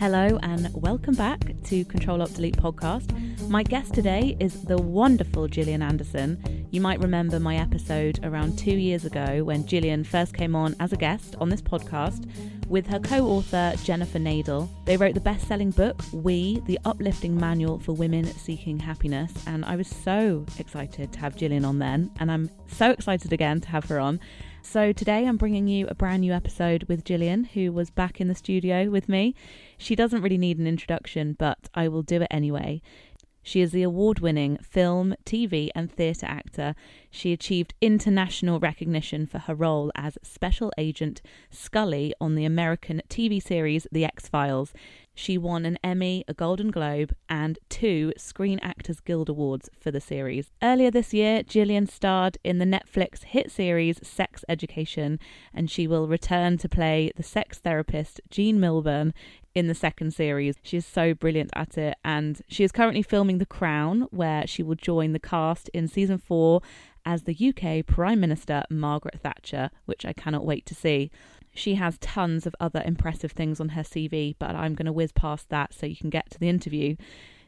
Hello and welcome back to Control Alt Delete podcast. My guest today is the wonderful Gillian Anderson. You might remember my episode around two years ago when Gillian first came on as a guest on this podcast with her co author Jennifer Nadel. They wrote the best selling book, We, the uplifting manual for women seeking happiness. And I was so excited to have Gillian on then, and I'm so excited again to have her on. So today I'm bringing you a brand new episode with Gillian, who was back in the studio with me. She doesn't really need an introduction, but I will do it anyway. She is the award winning film, TV, and theatre actor. She achieved international recognition for her role as Special Agent Scully on the American TV series The X Files. She won an Emmy, a Golden Globe, and two Screen Actors Guild Awards for the series. Earlier this year, Gillian starred in the Netflix hit series Sex Education, and she will return to play the sex therapist Jean Milburn in the second series. She is so brilliant at it, and she is currently filming The Crown, where she will join the cast in season four as the UK Prime Minister Margaret Thatcher, which I cannot wait to see. She has tons of other impressive things on her CV, but I'm going to whiz past that so you can get to the interview.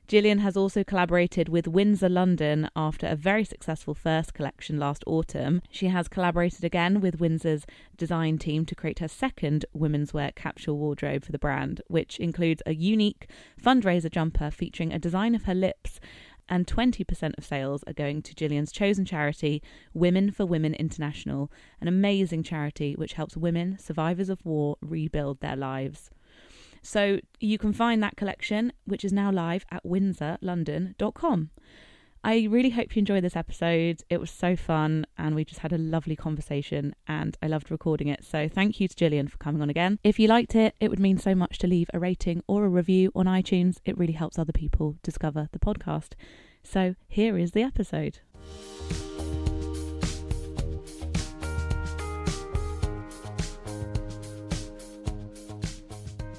Gillian has also collaborated with Winser London after a very successful first collection last autumn. She has collaborated again with Winser's design team to create her second women's wear capsule wardrobe for the brand, which includes a unique fundraiser jumper featuring a design of her lips and 20% of sales are going to Gillian's chosen charity, Women for Women International, an amazing charity which helps women, survivors of war, rebuild their lives. So you can find that collection, which is now live at winserlondon.com. I really hope you enjoyed this episode. It was so fun, and we just had a lovely conversation, and I loved recording it. So, thank you to Gillian for coming on again. If you liked it, it would mean so much to leave a rating or a review on iTunes. It really helps other people discover the podcast. So, here is the episode.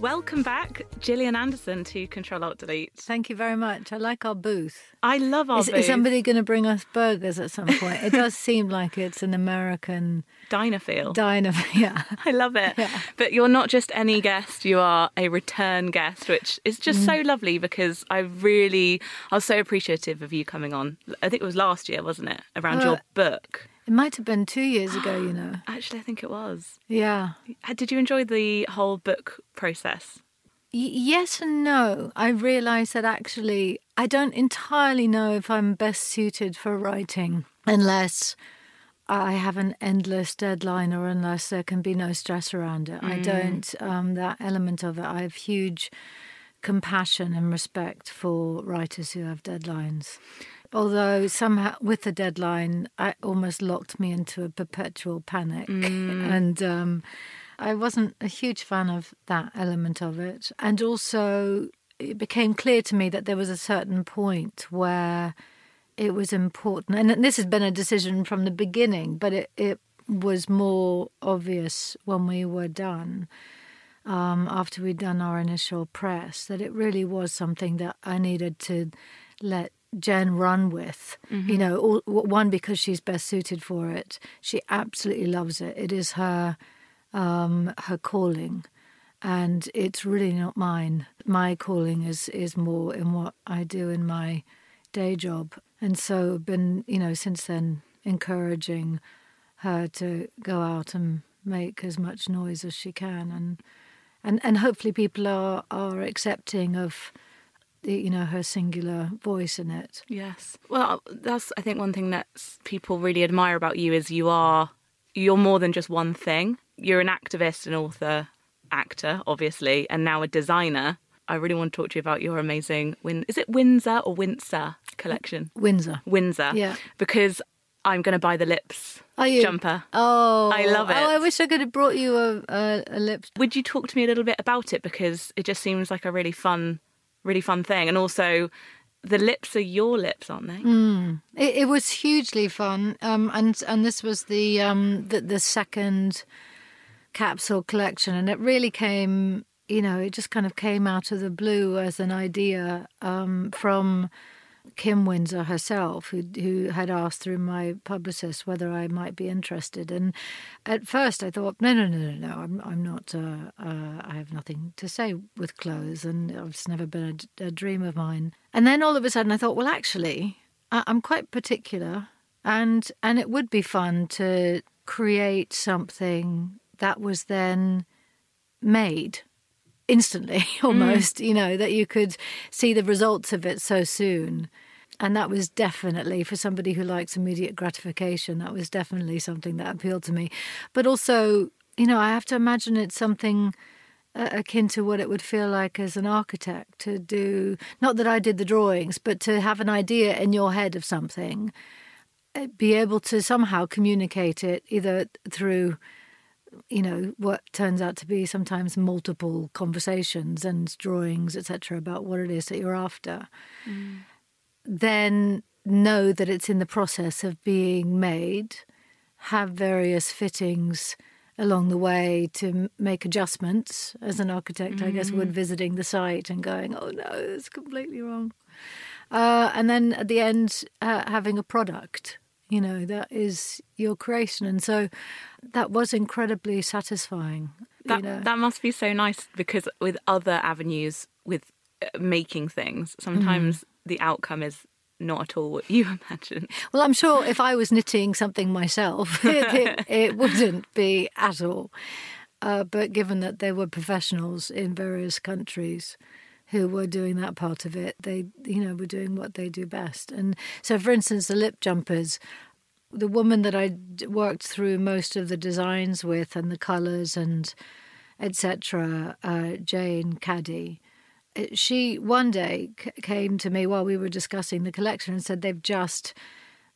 Welcome back, Gillian Anderson to Control Alt Delete. Thank you very much. I like our booth. I love our is, booth. Is somebody going to bring us burgers at some point? it does seem like it's an American diner feel. Diner, yeah. I love it. Yeah. But you're not just any guest; you are a return guest, which is just mm. so lovely because I really, I was so appreciative of you coming on. I think it was last year, wasn't it? Around uh, your book. It might have been two years ago, you know. Actually, I think it was. Yeah. Did you enjoy the whole book process? Y- yes and no. I realised that actually I don't entirely know if I'm best suited for writing unless I have an endless deadline or unless there can be no stress around it. Mm. I don't, um, that element of it. I have huge compassion and respect for writers who have deadlines although somehow with the deadline, I almost locked me into a perpetual panic. Mm. And um, I wasn't a huge fan of that element of it. And also, it became clear to me that there was a certain point where it was important. And this has been a decision from the beginning, but it, it was more obvious when we were done. Um, after we'd done our initial press, that it really was something that I needed to let Jen run with. Mm-hmm. You know, all, one because she's best suited for it. She absolutely loves it. It is her um, her calling, and it's really not mine. My calling is is more in what I do in my day job, and so been you know since then encouraging her to go out and make as much noise as she can, and and and hopefully people are are accepting of the, you know her singular voice in it. Yes. Well, that's I think one thing that people really admire about you is you are you're more than just one thing. You're an activist, an author, actor, obviously, and now a designer. I really want to talk to you about your amazing Win. Is it Windsor or Windsor collection? Winser. Winser. Yeah. Because I'm going to buy the lips jumper. Oh, I love it. Oh, I wish I could have brought you a, a, a lips. Would you talk to me a little bit about it because it just seems like a really fun really fun thing. And also, the lips are your lips, aren't they? Mm. It, it, was hugely fun, um, and and this was the, um, the the second capsule collection, and it really came. You know, it just kind of came out of the blue as an idea um, from Kim Winser herself, who who had asked through my publicist whether I might be interested. And at first, I thought, no, no, no, no, no, I'm I'm not. Uh, uh, I have nothing to say with clothes, and it's never been a, a, dream of mine. And then all of a sudden, I thought, well, actually, I, I'm quite particular, and and it would be fun to create something that was then made instantly almost mm. you know that you could see the results of it so soon and that was definitely for somebody who likes immediate gratification that was definitely something that appealed to me but also you know i have to imagine it's something uh, akin to what it would feel like as an architect to do not that i did the drawings but to have an idea in your head of something uh, be able to somehow communicate it either through you know what turns out to be sometimes multiple conversations and drawings etc about what it is that you're after mm. then know that it's in the process of being made have various fittings along the way to make adjustments as an architect mm. i guess would mm. visiting the site and going oh no it's completely wrong uh, and then at the end uh, having a product you know that is your creation and so that was incredibly satisfying that, you know. that must be so nice because with other avenues with uh, making things sometimes mm. the outcome is not at all what you imagine well i'm sure if i was knitting something myself it, it, it wouldn't be at all uh, but given that there were professionals in various countries who were doing that part of it. They, you know, were doing what they do best. And so, for instance, the lip jumpers, the woman that I worked through most of the designs with and the colours and etc., uh, Jane Caddy, uh, she one day c- came to me while we were discussing the collection and said they've just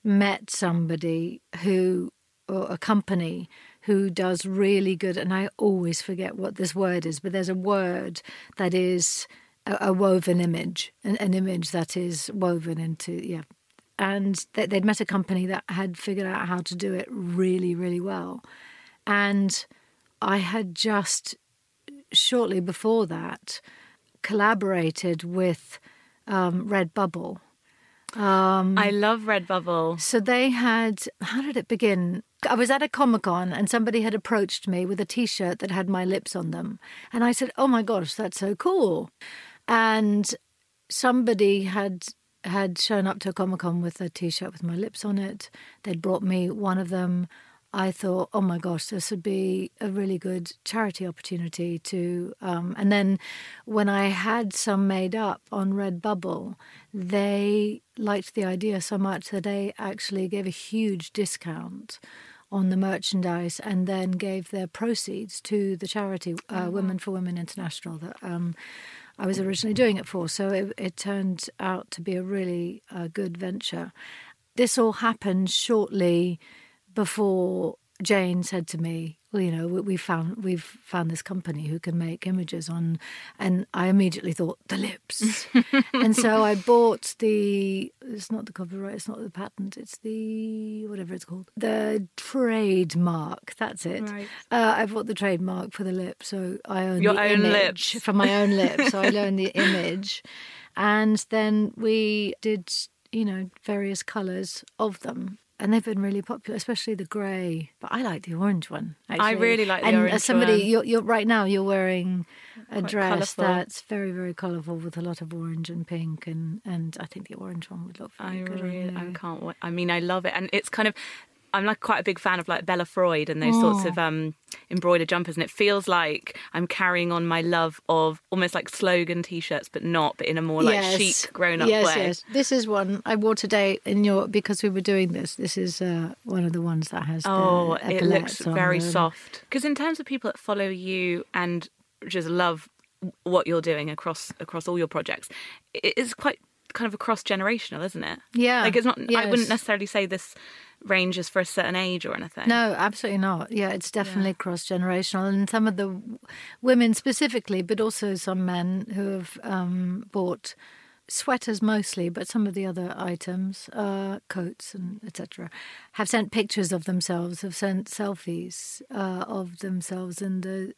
met somebody who, or a company who does really good, and I always forget what this word is, but there's a word that is a, a woven image, an, an, image that is woven into yeah. And they, they'd met a company that had figured out how to do it really, really well, and I had just shortly before that collaborated with um, Redbubble. Um, I love Redbubble. So they had, how did it begin? I was at a Comic Con and somebody had approached me with a t shirt that had my lips on them. And I said, Oh my gosh, that's so cool and somebody had had shown up to a comic con with a t-shirt with my lips on it. They'd brought me one of them. I thought, oh my gosh, this would be a really good charity opportunity to. Um, and then when I had some made up on Redbubble, they liked the idea so much that they actually gave a huge discount on the merchandise and then gave their proceeds to the charity uh, oh, Women for Women International that um, I was originally doing it for. So it, it turned out to be a really uh, good venture. This all happened shortly before Jane said to me, "Well, you know, we found we've found this company who can make images on," and I immediately thought the lips, and so I bought the. It's not the copyright. It's not the patent. It's the whatever it's called. The trademark. That's it. Right. Uh, I bought the trademark for the lip, so I own your the own image lips for my own lips. so I own the image, and then we did you know various colours of them and they've been really popular, especially the grey. But I like the orange one. Actually. I really like the and uh, orange as somebody, one. You're, you're right now. You're wearing a Quite dress colourful. that's very, very colourful with a lot of orange and pink, and and I think the orange one would look very I good. Really, I can't. Wait. I mean, I love it, and it's kind of I'm like quite a big fan of like Bella Freud and those oh. sorts of um, embroidered jumpers, and it feels like I'm carrying on my love of almost like slogan T-shirts, but not, but in a more like yes. chic, grown-up yes, way. Yes, This is one I wore today in your because we were doing this. This is uh, one of the ones that has. Oh, it looks very soft. Because in terms of people that follow you and just love what you're doing across across all your projects, it is quite kind of a cross generational, isn't it? Yeah. Like it's not. Yes. I wouldn't necessarily say this ranges for a certain age or anything. No, absolutely not. Yeah, it's definitely yeah. cross generational, and some of the women specifically, but also some men who have um, bought sweaters mostly, but some of the other items, uh, coats and etc., have sent pictures of themselves, have sent selfies uh, of themselves in the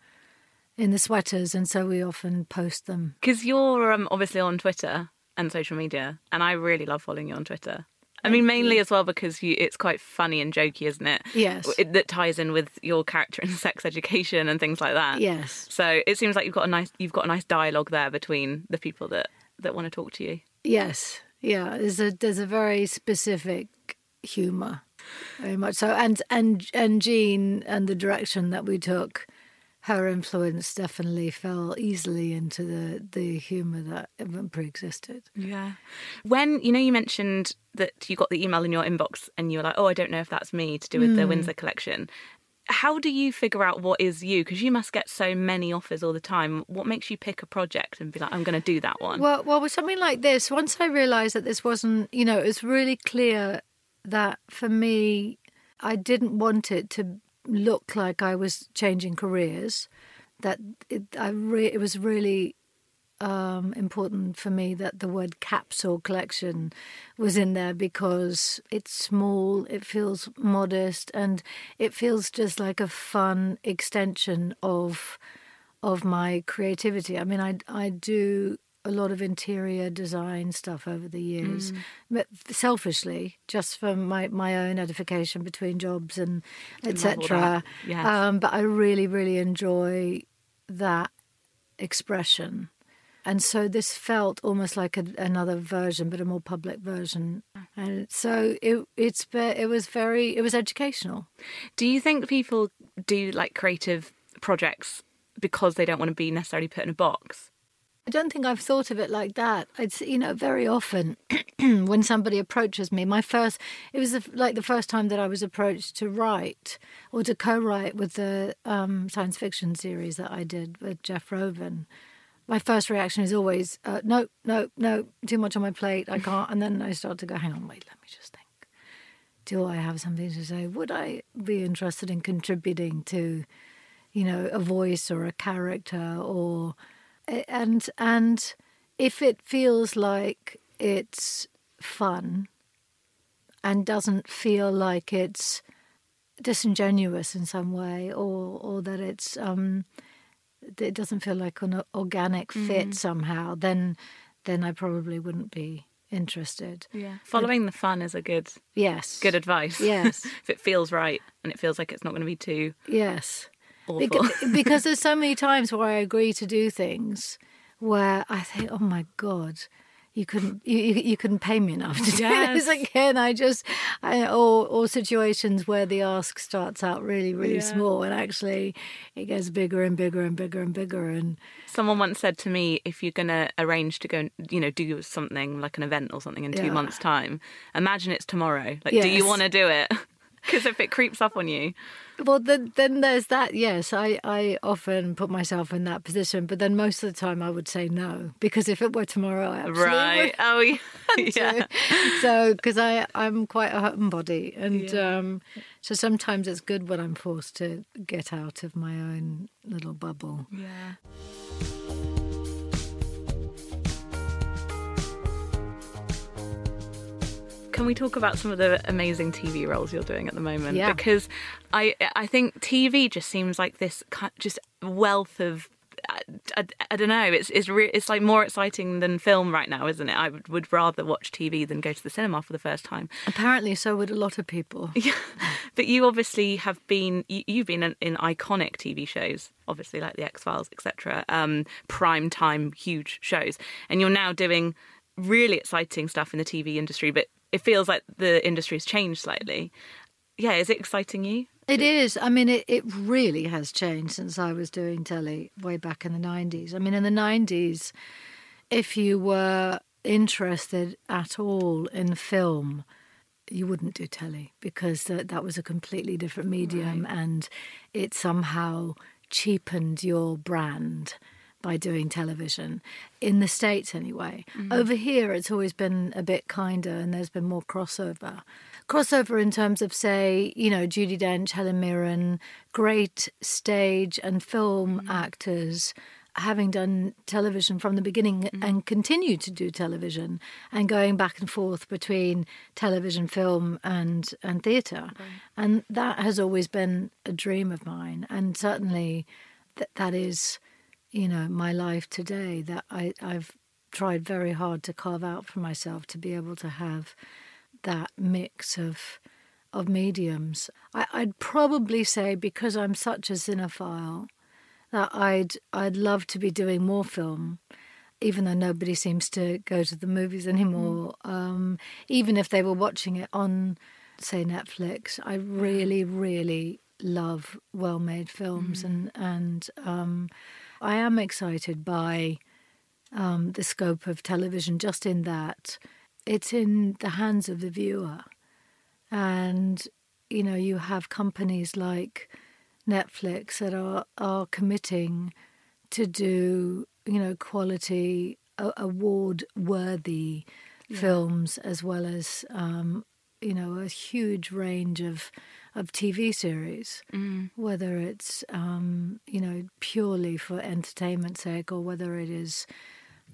in the sweaters, and so we often post them. Because you're um, obviously on Twitter and social media, and I really love following you on Twitter. I mean, mainly as well because you, it's quite funny and jokey, isn't it? Yes. It, that ties in with your character in sex education and things like that. Yes. So it seems like you've got a nice you've got a nice dialogue there between the people that that want to talk to you. Yes. Yeah. There's a there's a very specific humour, very much so, and and and Jean and the direction that we took her influence definitely fell easily into the the humor that pre-existed. Yeah. When you know you mentioned that you got the email in your inbox and you were like, "Oh, I don't know if that's me" to do with mm. the hmm. Winser collection. How do you figure out what is you? Because you must get so many offers all the time. What makes you pick a project and be like, "I'm going to do that one"? Well, well, with something like this, once I realised that this wasn't, you know, it was really clear that for me, I didn't want it to look like I was changing careers. That it, I re- it was really um, important for me that the word capsule collection was in there because it's small, it feels modest, and it feels just like a fun extension of of my creativity. I mean, I I do a lot of interior design stuff over the years, mm. but selfishly, just for my, my own edification between jobs and etc. Yes. Um, but I really, really enjoy that expression. And so this felt almost like a, another version, but a more public version. And so it it's it was very it was educational. Do you think people do like creative projects because they don't want to be necessarily put in a box? I don't think I've thought of it like that. It's you know very often when somebody approaches me, my first it was like the first time that I was approached to write or to co-write with the um, science fiction series that I did with Jeff Rovin. My first reaction is always uh, no, no, no, too much on my plate. I can't. And then I start to go, hang on, wait, let me just think. Do I have something to say? Would I be interested in contributing to, you know, a voice or a character or and and if it feels like it's fun and doesn't feel like it's disingenuous in some way or or that it's um it doesn't feel like an organic fit mm. somehow then then I probably wouldn't be interested. Yeah. Following but, the fun is a good Yes. Good advice. Yes. if it feels right and it feels like it's not going to be too Yes awful. Because, because there's so many times where I agree to do things where I think, oh my god, you couldn't you, you couldn't pay me enough to do yes. this again. I just I, or or situations where the ask starts out really really yeah. small and actually it gets bigger and bigger and bigger and bigger. And someone once said to me, if you're going to arrange to go, you know, do something like an event or something in two yeah. months' time, imagine it's tomorrow. Like, yes. do you want to do it? Because if it creeps up on you. Well, then, then there's that. Yes, I, I often put myself in that position, but then most of the time I would say no because if it were tomorrow, I absolutely right. Would oh, yeah. yeah. so because I I'm quite a homebody, and yeah. um, so sometimes it's good when I'm forced to get out of my own little bubble. Yeah. Can we talk about some of the amazing TV roles you're doing at the moment? Yeah. Because I I think TV just seems like this just wealth of I, I, I, don't know. It's it's re- it's like more exciting than film right now, isn't it? I would, would, rather watch TV than go to the cinema for the first time. Apparently, so would a lot of people. Yeah, but you obviously have been you, have been in, in, iconic TV shows, obviously like the X Files, etc. Um, prime time huge shows, and you're now doing really exciting stuff in the TV industry, but it feels like the industry has changed slightly. Yeah, is it exciting you? It is. I mean, it, it really has changed since I was doing telly way back in the 90s. I mean, in the 90s, if you were interested at all in film, you wouldn't do telly because that, that was a completely different medium right. and it somehow cheapened your brand by doing television in the states anyway mm-hmm. over here it's always been a bit kinder and there's been more crossover crossover in terms of say you know judi dench helen mirren great stage and film mm-hmm. actors having done television from the beginning mm-hmm. and continue to do television and going back and forth between television film and and theater okay. and that has always been a dream of mine and certainly that that is you know my life today that I, I've tried very hard to carve out for myself to be able to have that mix of of mediums. I, I'd probably say because I'm such a cinephile that I'd I'd love to be doing more film, even though nobody seems to go to the movies anymore. Mm. Um, even if they were watching it on, say, Netflix, I really, really love well-made films, mm. and and um, I am excited by um, the scope of television. Just in that, it's in the hands of the viewer, and you know you have companies like Netflix that are are committing to do you know quality award worthy yeah. films as well as um, you know a huge range of of TV series, mm. whether it's um, you know purely for entertainment sake or whether it is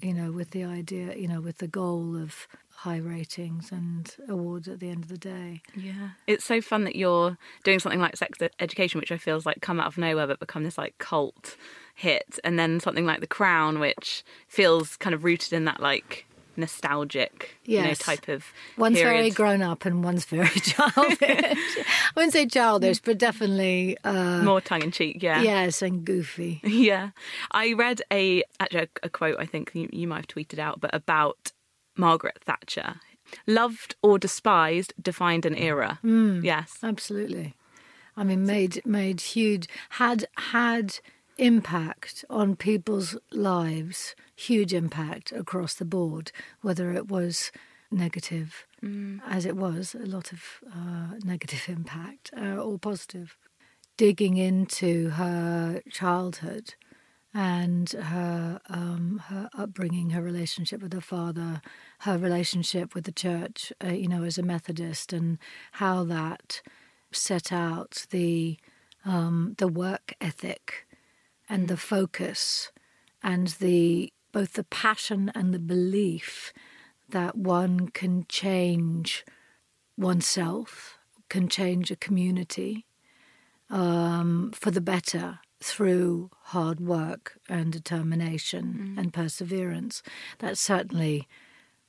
you know with the idea you know with the goal of high ratings and awards at the end of the day. Yeah. It's so fun that you're doing something like sex education, which I feel has like come out of nowhere but become this like cult hit. And then something like The Crown, which feels kind of rooted in that like nostalgic yes. you know, type of one's period. very grown up and one's very childish i wouldn't say childish but definitely uh, more tongue-in-cheek yeah yes and goofy yeah i read a actually a, a quote i think you, you might have tweeted out but about Margaret Thatcher. Loved or despised defined an era. Mm, yes, absolutely. I mean, made made huge had had impact on people's lives, huge impact across the board. Whether it was negative, mm. as it was, a lot of uh, negative impact, uh, or positive. Digging into her childhood and her um, her upbringing, her relationship with her father, her relationship with the church, uh, you know, as a Methodist, and how that set out the um, the work ethic and the focus and the both the passion and the belief that one can change oneself, can change a community um, for the better through hard work and determination mm. and perseverance. That certainly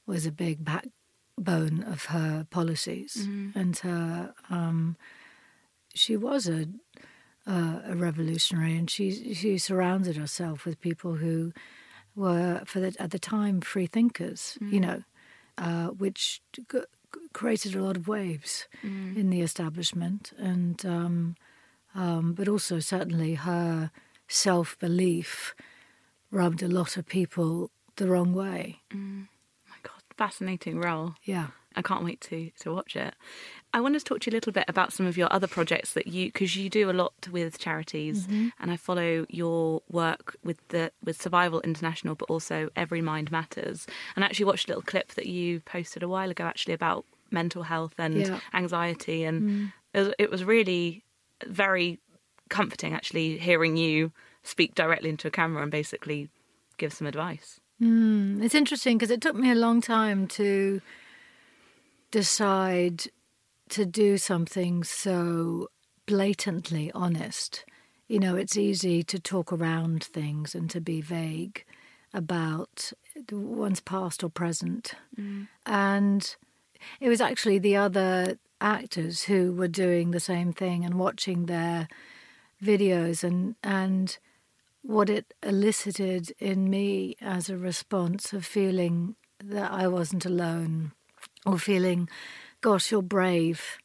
was a big backbone of her policies mm. and her. Um, she was a uh, a revolutionary, and she she surrounded herself with people who were, for the, at the time, free thinkers. Mm. You know, uh, which g- created a lot of waves mm. in the establishment, and um, um, but also certainly her self belief rubbed a lot of people the wrong way. Mm. My God, fascinating role. Yeah. I can't wait to to watch it. I wanted to talk to you a little bit about some of your other projects that you because you do a lot with charities, mm-hmm. and I follow your work with the with Survival International, but also Every Mind Matters. And I actually watched a little clip that you posted a while ago, actually about mental health and yeah. anxiety, and mm. it, was, it was really very comforting actually hearing you speak directly into a camera and basically give some advice. Mm, it's interesting because it took me a long time to decide to do something so blatantly honest. You know, it's easy to talk around things and to be vague about one's past or present. Mm. And it was actually the other actors who were doing the same thing and watching their videos and and what it elicited in me as a response of feeling that I wasn't alone or feeling gosh you're brave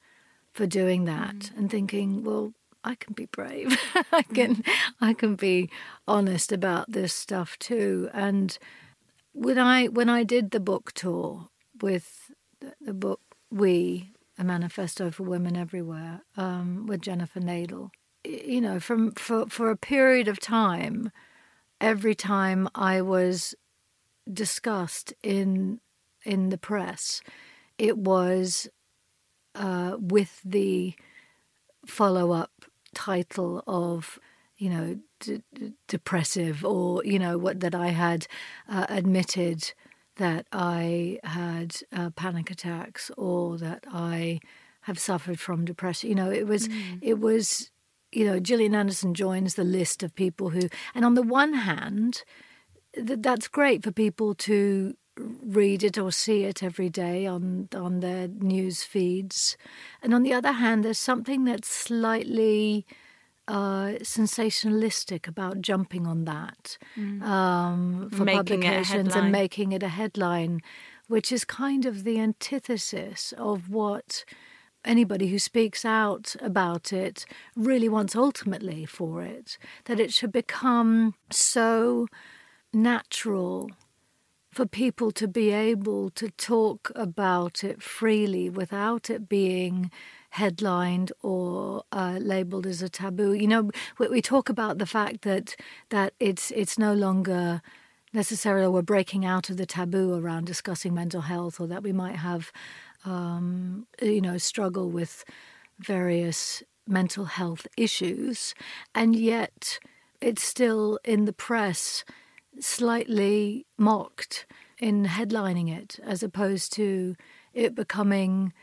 for doing that mm. and thinking well I can be brave I can mm. I can be honest about this stuff too and when I when I did the book tour with the book we a manifesto for women everywhere um, with Jennifer Nadel. You know, from for for a period of time, every time I was discussed in in the press, it was uh, with the follow up title of you know d- d- depressive or you know what that I had uh, admitted that I had uh, panic attacks or that I have suffered from depression. You know, it was mm. it was you know Gillian Anderson joins the list of people who, and on the one hand, th- that's great for people to read it or see it every day on on their news feeds. And on the other hand, there's something that's slightly uh, sensationalistic about jumping on that mm. um, for making publications and making it a headline, which is kind of the antithesis of what anybody who speaks out about it really wants ultimately for it. That it should become so natural for people to be able to talk about it freely without it being headlined or uh, labeled as a taboo. You know, we, we, talk about the fact that that it's it's no longer necessarily we're breaking out of the taboo around discussing mental health, or that we might have, um, you know, struggle with various mental health issues, and yet it's still in the press slightly mocked in headlining it as opposed to it becoming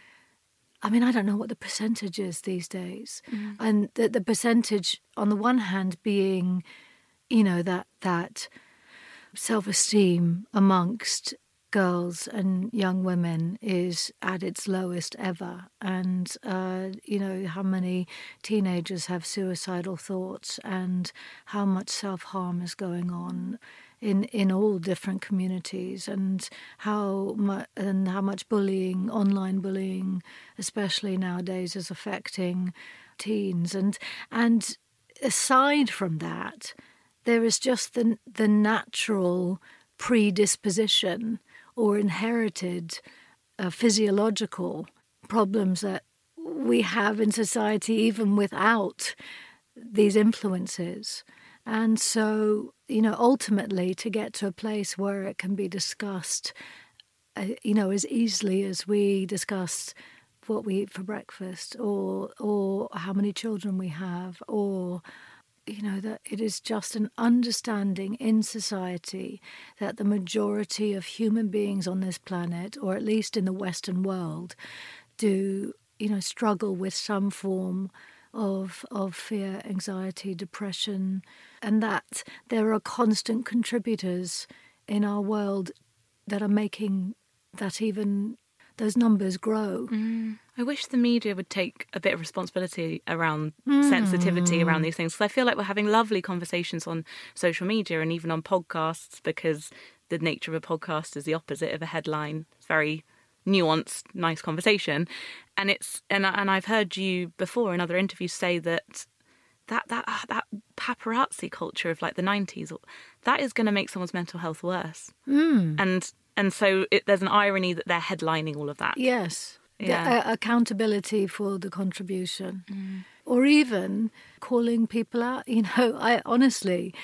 I mean, I don't know what the percentage is these days. Mm. And the, the percentage, on the one hand, being, you know, that, that self esteem amongst girls and young women is at its lowest ever. And, uh, you know, how many teenagers have suicidal thoughts and how much self harm is going on in in all different communities and how and how much bullying online bullying especially nowadays is affecting teens. And and aside from that there is just the the natural predisposition or inherited uh, physiological problems that we have in society even without these influences. And so, you know, ultimately to get to a place where it can be discussed, uh, you know, as easily as we discuss what we eat for breakfast or or how many children we have or you know that it is just an understanding in society that the majority of human beings on this planet or at least in the western world do you know struggle with some form of of fear, anxiety, depression, and that there are constant contributors in our world that are making that even those numbers grow. Mm. I wish the media would take a bit of responsibility around mm. sensitivity around these things because I feel like we're having lovely conversations on social media and even on podcasts because the nature of a podcast is the opposite of a headline. It's very nuanced, nice conversation. And it's and and I've heard you before in other interviews say that that that ah, that paparazzi culture of like the 90s that is going to make someone's mental health worse. Mm. And and so it, there's an irony that they're headlining all of that. Yes. Yeah. The, uh, accountability for the contribution. Mm. Or even calling people out, you know, I honestly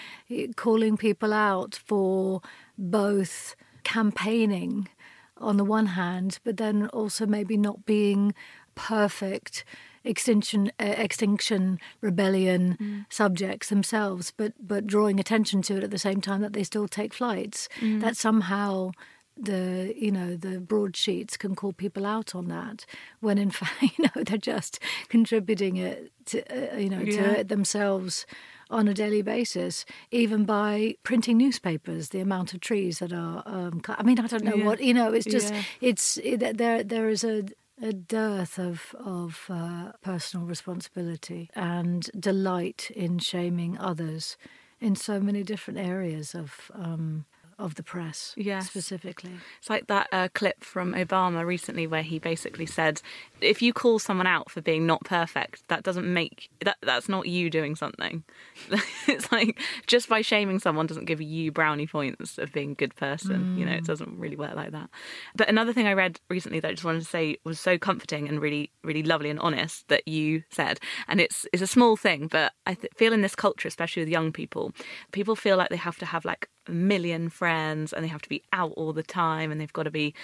calling people out for both campaigning on the one hand, but then also maybe not being perfect extinction uh, extinction rebellion mm. subjects themselves but but drawing attention to it at the same time that they still take flights mm. that somehow the you know the broadsheets can call people out on that when in fact you know they're just contributing it to uh, you know yeah. to it themselves on a daily basis, even by printing newspapers. The amount of trees that are, um, I mean, I don't know yeah. what you know. It's just yeah. it's it, there. There is a a dearth of of uh, personal responsibility and delight in shaming others in so many different areas of um, of the press yes. specifically. It's like that uh, clip from Obama recently where he basically said, if you call someone out for being not perfect, that doesn't make that that's not you doing something. it's like just by shaming someone doesn't give you brownie points of being a good person. Mm. You know, it mm. doesn't really work like that. But another thing I read recently that I just wanted to say was so comforting and really, really lovely and honest that you said, and it's it's a small thing, but I th- feel in this culture, especially with young people, people feel like they have to have like a million friends and they have to be out all the time and they've got to be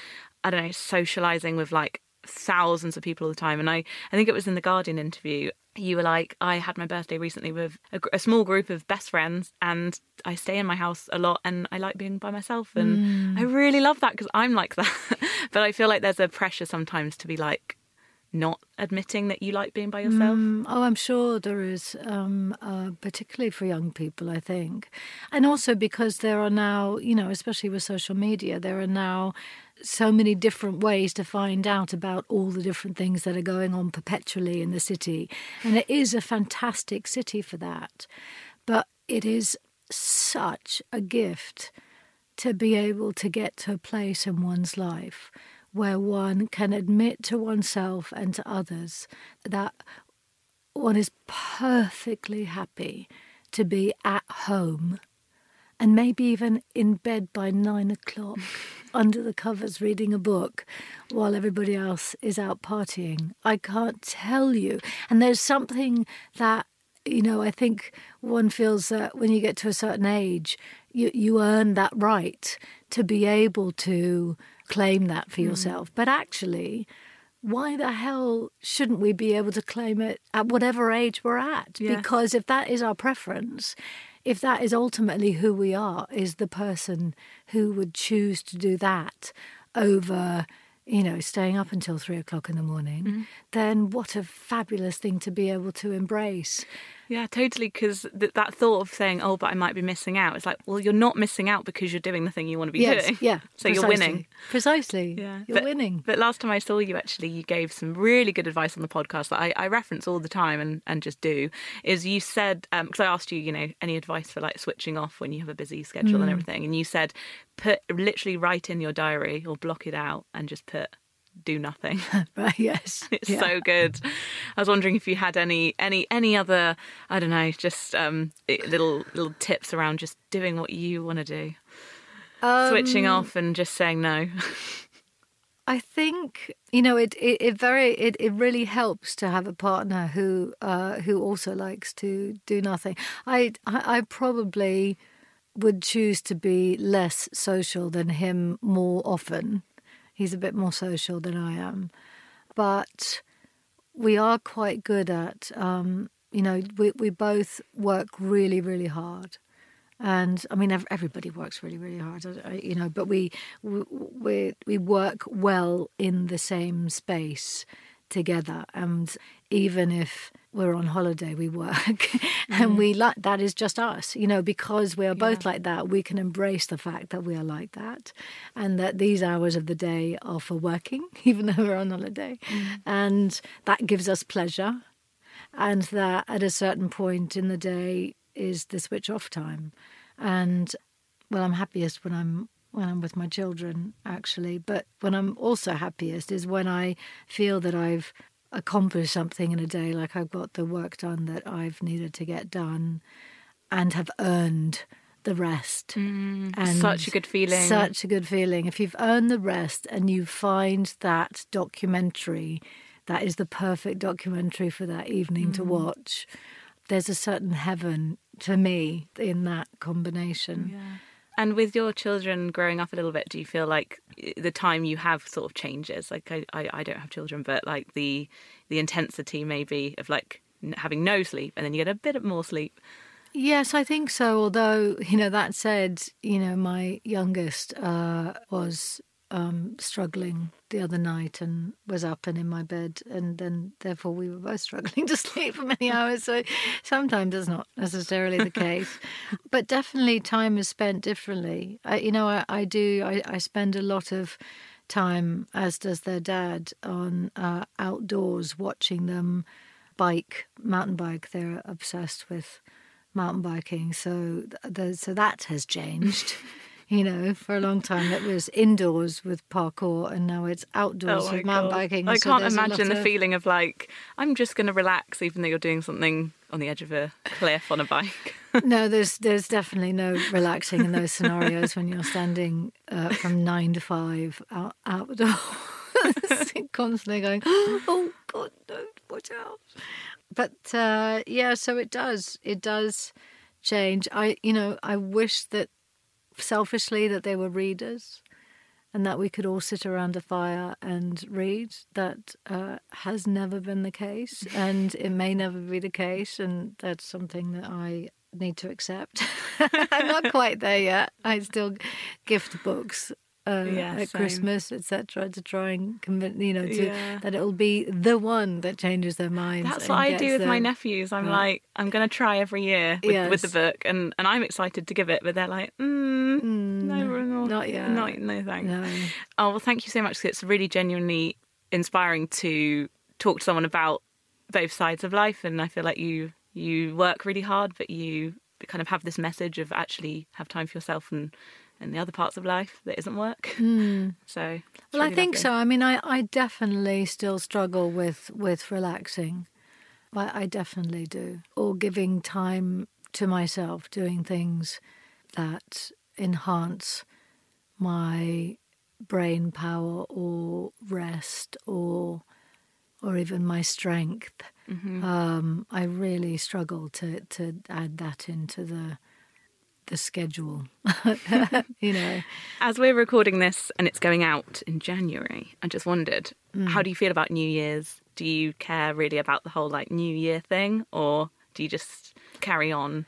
i don't know socializing with like thousands of people all the time. And i i think it was in the guardian interview you were like i had my birthday recently with a, a small group of best friends and i stay in my house a lot and i like being by myself. And mm. i really love that because i'm like that. But i feel like there's a pressure sometimes to be like not admitting that you like being by yourself? Mm, oh, I'm sure there is, um, uh, particularly for young people, I think. And also because there are now, you know, especially with social media, there are now so many different ways to find out about all the different things that are going on perpetually in the city. And it is a fantastic city for that. But it is such a gift to be able to get to a place in one's life where one can admit to oneself and to others that one is perfectly happy to be at home and maybe even in bed by nine o'clock under the covers reading a book while everybody else is out partying. I can't tell you. And there's something that, you know, I think one feels that when you get to a certain age, you, you earn that right to be able to claim that for mm. yourself. But actually, why the hell shouldn't we be able to claim it at whatever age we're at? Yes. Because if that is our preference, if that is ultimately who we are, is the person who would choose to do that over you know, staying up until three o'clock in the morning, mm-hmm. then what a fabulous thing to be able to embrace. Yeah, totally. Because th- that thought of saying, "Oh, but I might be missing out," it's like, well, you're not missing out because you're doing the thing you want to be yes, doing. Yeah, so precisely. you're winning. Precisely. Yeah, you're but, winning. But last time I saw you, actually, you gave some really good advice on the podcast that I, I reference all the time and and just do. Is you said because um, I asked you, you know, any advice for like switching off when you have a busy schedule mm. and everything, and you said put literally write in your diary or block it out and just put do nothing. right, yes. It's yeah. so good. I was wondering if you had any any any other I don't know, just um little little tips around just doing what you want to do. Um, Switching off and just saying no. I think you know it. It, it very it, it really helps to have a partner who uh, who also likes to do nothing. I, I I probably would choose to be less social than him more often He's a bit more social than I am. But we are quite good at, um, you know, we, we both work really, really hard. And I mean, everybody works really, really hard, you know, but we, we, we work well in the same space together. And even if we're on holiday, we work, mm-hmm. and we like that is just us, you know, because we are both yeah. like that. We can embrace the fact that we are like that, and that these hours of the day are for working, even though we're on holiday, mm-hmm. and that gives us pleasure, and that at a certain point in the day is the switch off time, and well, I'm happiest when I'm when I'm with my children, actually. But when I'm also happiest is when I feel that I've accomplish something in a day, like I've got the work done that I've needed to get done and have earned the rest. Mm, and such a good feeling. Such a good feeling. If you've earned the rest and you find that documentary, that is the perfect documentary for that evening mm. to watch. There's a certain heaven to me in that combination. Yeah. And with your children growing up a little bit, do you feel like the time you have sort of changes? Like I, I, I don't have children, but like the the intensity maybe of like having no sleep and then you get a bit more sleep. Yes, I think so. Although you know that said, you know my youngest uh, was um, struggling the other night and was up and in my bed, and then therefore we were both struggling to sleep for many hours. So sometimes it's not necessarily the case, but definitely time is spent differently. I, you know, I, I do. I, I, spend a lot of time, as does their dad, on uh, outdoors watching them bike, mountain bike. They're obsessed with mountain biking, so the, so that has changed. You know, for a long time it was indoors with parkour, and now it's outdoors oh with mountain biking. I so can't imagine the of... feeling of like I'm just going to relax, even though you're doing something on the edge of a cliff on a bike. no, there's there's definitely no relaxing in those scenarios when you're standing uh, from nine to five out, outdoors, constantly going, "Oh God, no, watch out!" But uh, yeah, so it does. It does change. I, you know, I wish that selfishly that they were readers and that we could all sit around a fire and read. That uh, has never been the case, and it may never be the case, and that's something that I need to accept. I'm not quite there yet. I still gift books uh, Yeah, at same. Christmas, etc., to try and convince you know to, Yeah. that it'll be the one that changes their minds. That's what I do with my nephews. I'm Right. like, I'm going to try every year with, with the book, and, and I'm excited to give it, but they're like, mm, no, mm. no, not yet. no, no, thanks. No. Oh well, thank you so much. It's really genuinely inspiring to talk to someone about both sides of life, and I feel like you you work really hard, but you kind of have this message of actually have time for yourself and and the other parts of life that isn't work. Hmm. So it's Well, I think lovely. so. I mean, I, I definitely still struggle with with relaxing. I, I definitely do. Or giving time to myself, doing things that enhance my brain power or rest or or even my strength. Mm-hmm. Um, I really struggle to to add that into the the schedule. you know. As we're recording this and it's going out in January, I just wondered, Mm. how do you feel about New Year's? Do you care really about the whole like New Year thing, or do you just carry on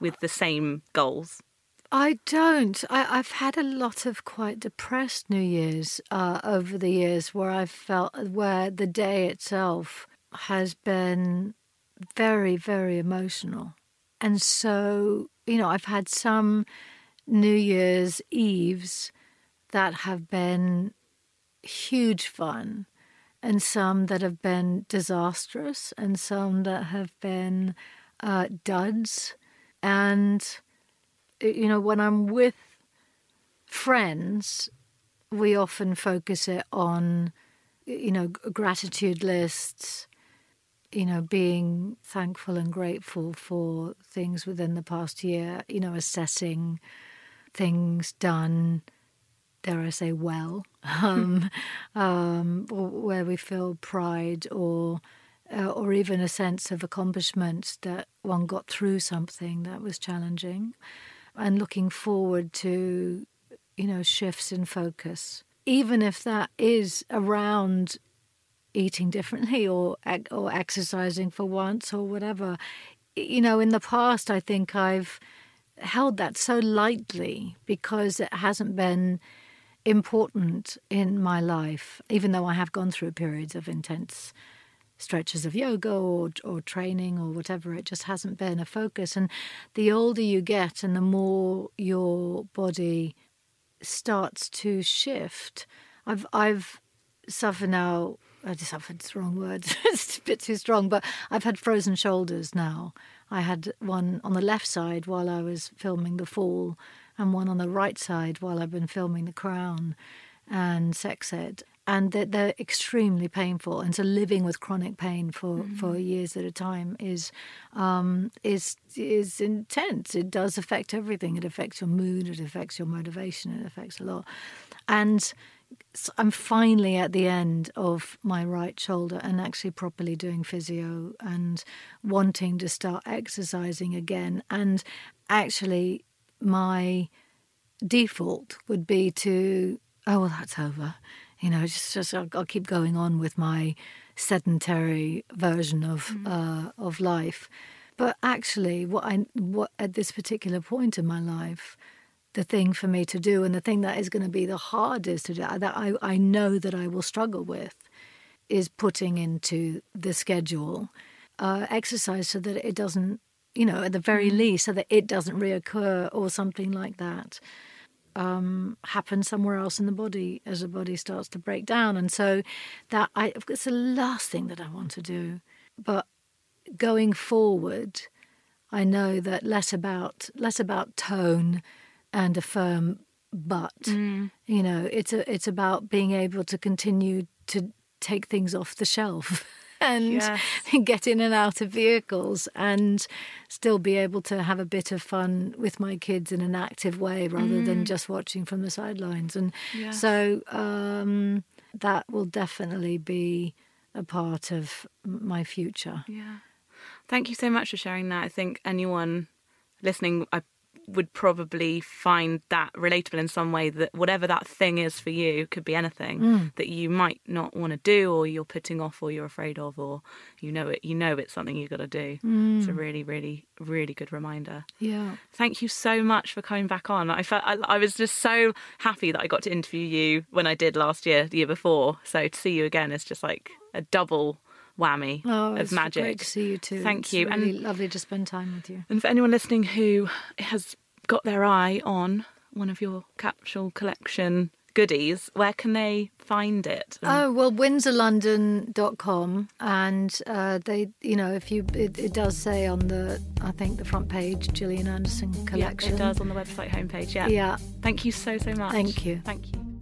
with the same goals? I don't. I, I've had a lot of quite depressed New Year's uh, over the years where I've felt where the day itself has been very, very emotional. And so, you know, I've had some New Year's Eves that have been huge fun, and some that have been disastrous, and some that have been uh, duds. And you know, when I'm with friends, we often focus it on, you know, gratitude lists, you know, being thankful and grateful for things within the past year, you know, assessing things done, dare I say, well, um, um, or where we feel pride or uh, or even a sense of accomplishment that one got through something that was challenging, and looking forward to, you know, shifts in focus, even if that is around eating differently or or exercising for once or whatever. You know, in the past, I think I've held that so lightly because it hasn't been important in my life, even though I have gone through periods of intense stretches of yoga or or training or whatever. It just hasn't been a focus. And the older you get, and the more your body starts to shift, I've I've suffered now. I just suffered's the wrong word. it's a bit too strong, but I've had frozen shoulders now. I had one on the left side while I was filming The Fall, and one on the right side while I've been filming The Crown and Sex Ed. And they're, they're extremely painful. And so living with chronic pain for, for years at a time is um, is is intense. It does affect everything. It affects your mood. It affects your motivation. It affects a lot. And I'm finally at the end of my right shoulder and actually properly doing physio and wanting to start exercising again. And actually, my default would be to, oh, well, that's over. You know, just, just I'll, I'll keep going on with my sedentary version of uh, of life. But actually, what I what at this particular point in my life, the thing for me to do, and the thing that is going to be the hardest to do, that I, I know that I will struggle with, is putting into the schedule uh, exercise so that it doesn't, you know, at the very least, so that it doesn't reoccur or something like that um, happen somewhere else in the body as the body starts to break down. And so that I, it's the last thing that I want to do. But going forward, I know that less about less about tone and a firm butt. You know, it's a, it's about being able to continue to take things off the shelf. And Yes. get in and out of vehicles and still be able to have a bit of fun with my kids in an active way rather than just watching from the sidelines. And Yes. so um, that will definitely be a part of my future. Yeah. Thank you so much for sharing that. I think anyone listening, I would probably find that relatable in some way that whatever that thing is for you could be anything Mm. that you might not want to do or you're putting off or you're afraid of or you know it you know it's something you've got to do it's a Mm. really really really good reminder Yeah. thank you so much for coming back on i felt I, I was just so happy that i got to interview you when i did last year the year before so to see you again is just like a double whammy Oh, of magic great to see you too. Thank It's you. Really And- lovely to spend time with you. and for anyone listening who has got their eye on one of your capsule collection goodies, where can they find it? Oh well, winserlondon.com, and uh, they, you know, if you, it, it does say on the, I think the front page, Gillian Anderson collection. yeah, it does on the website homepage. Yeah. Yeah. Thank you so so much. Thank you. Thank you.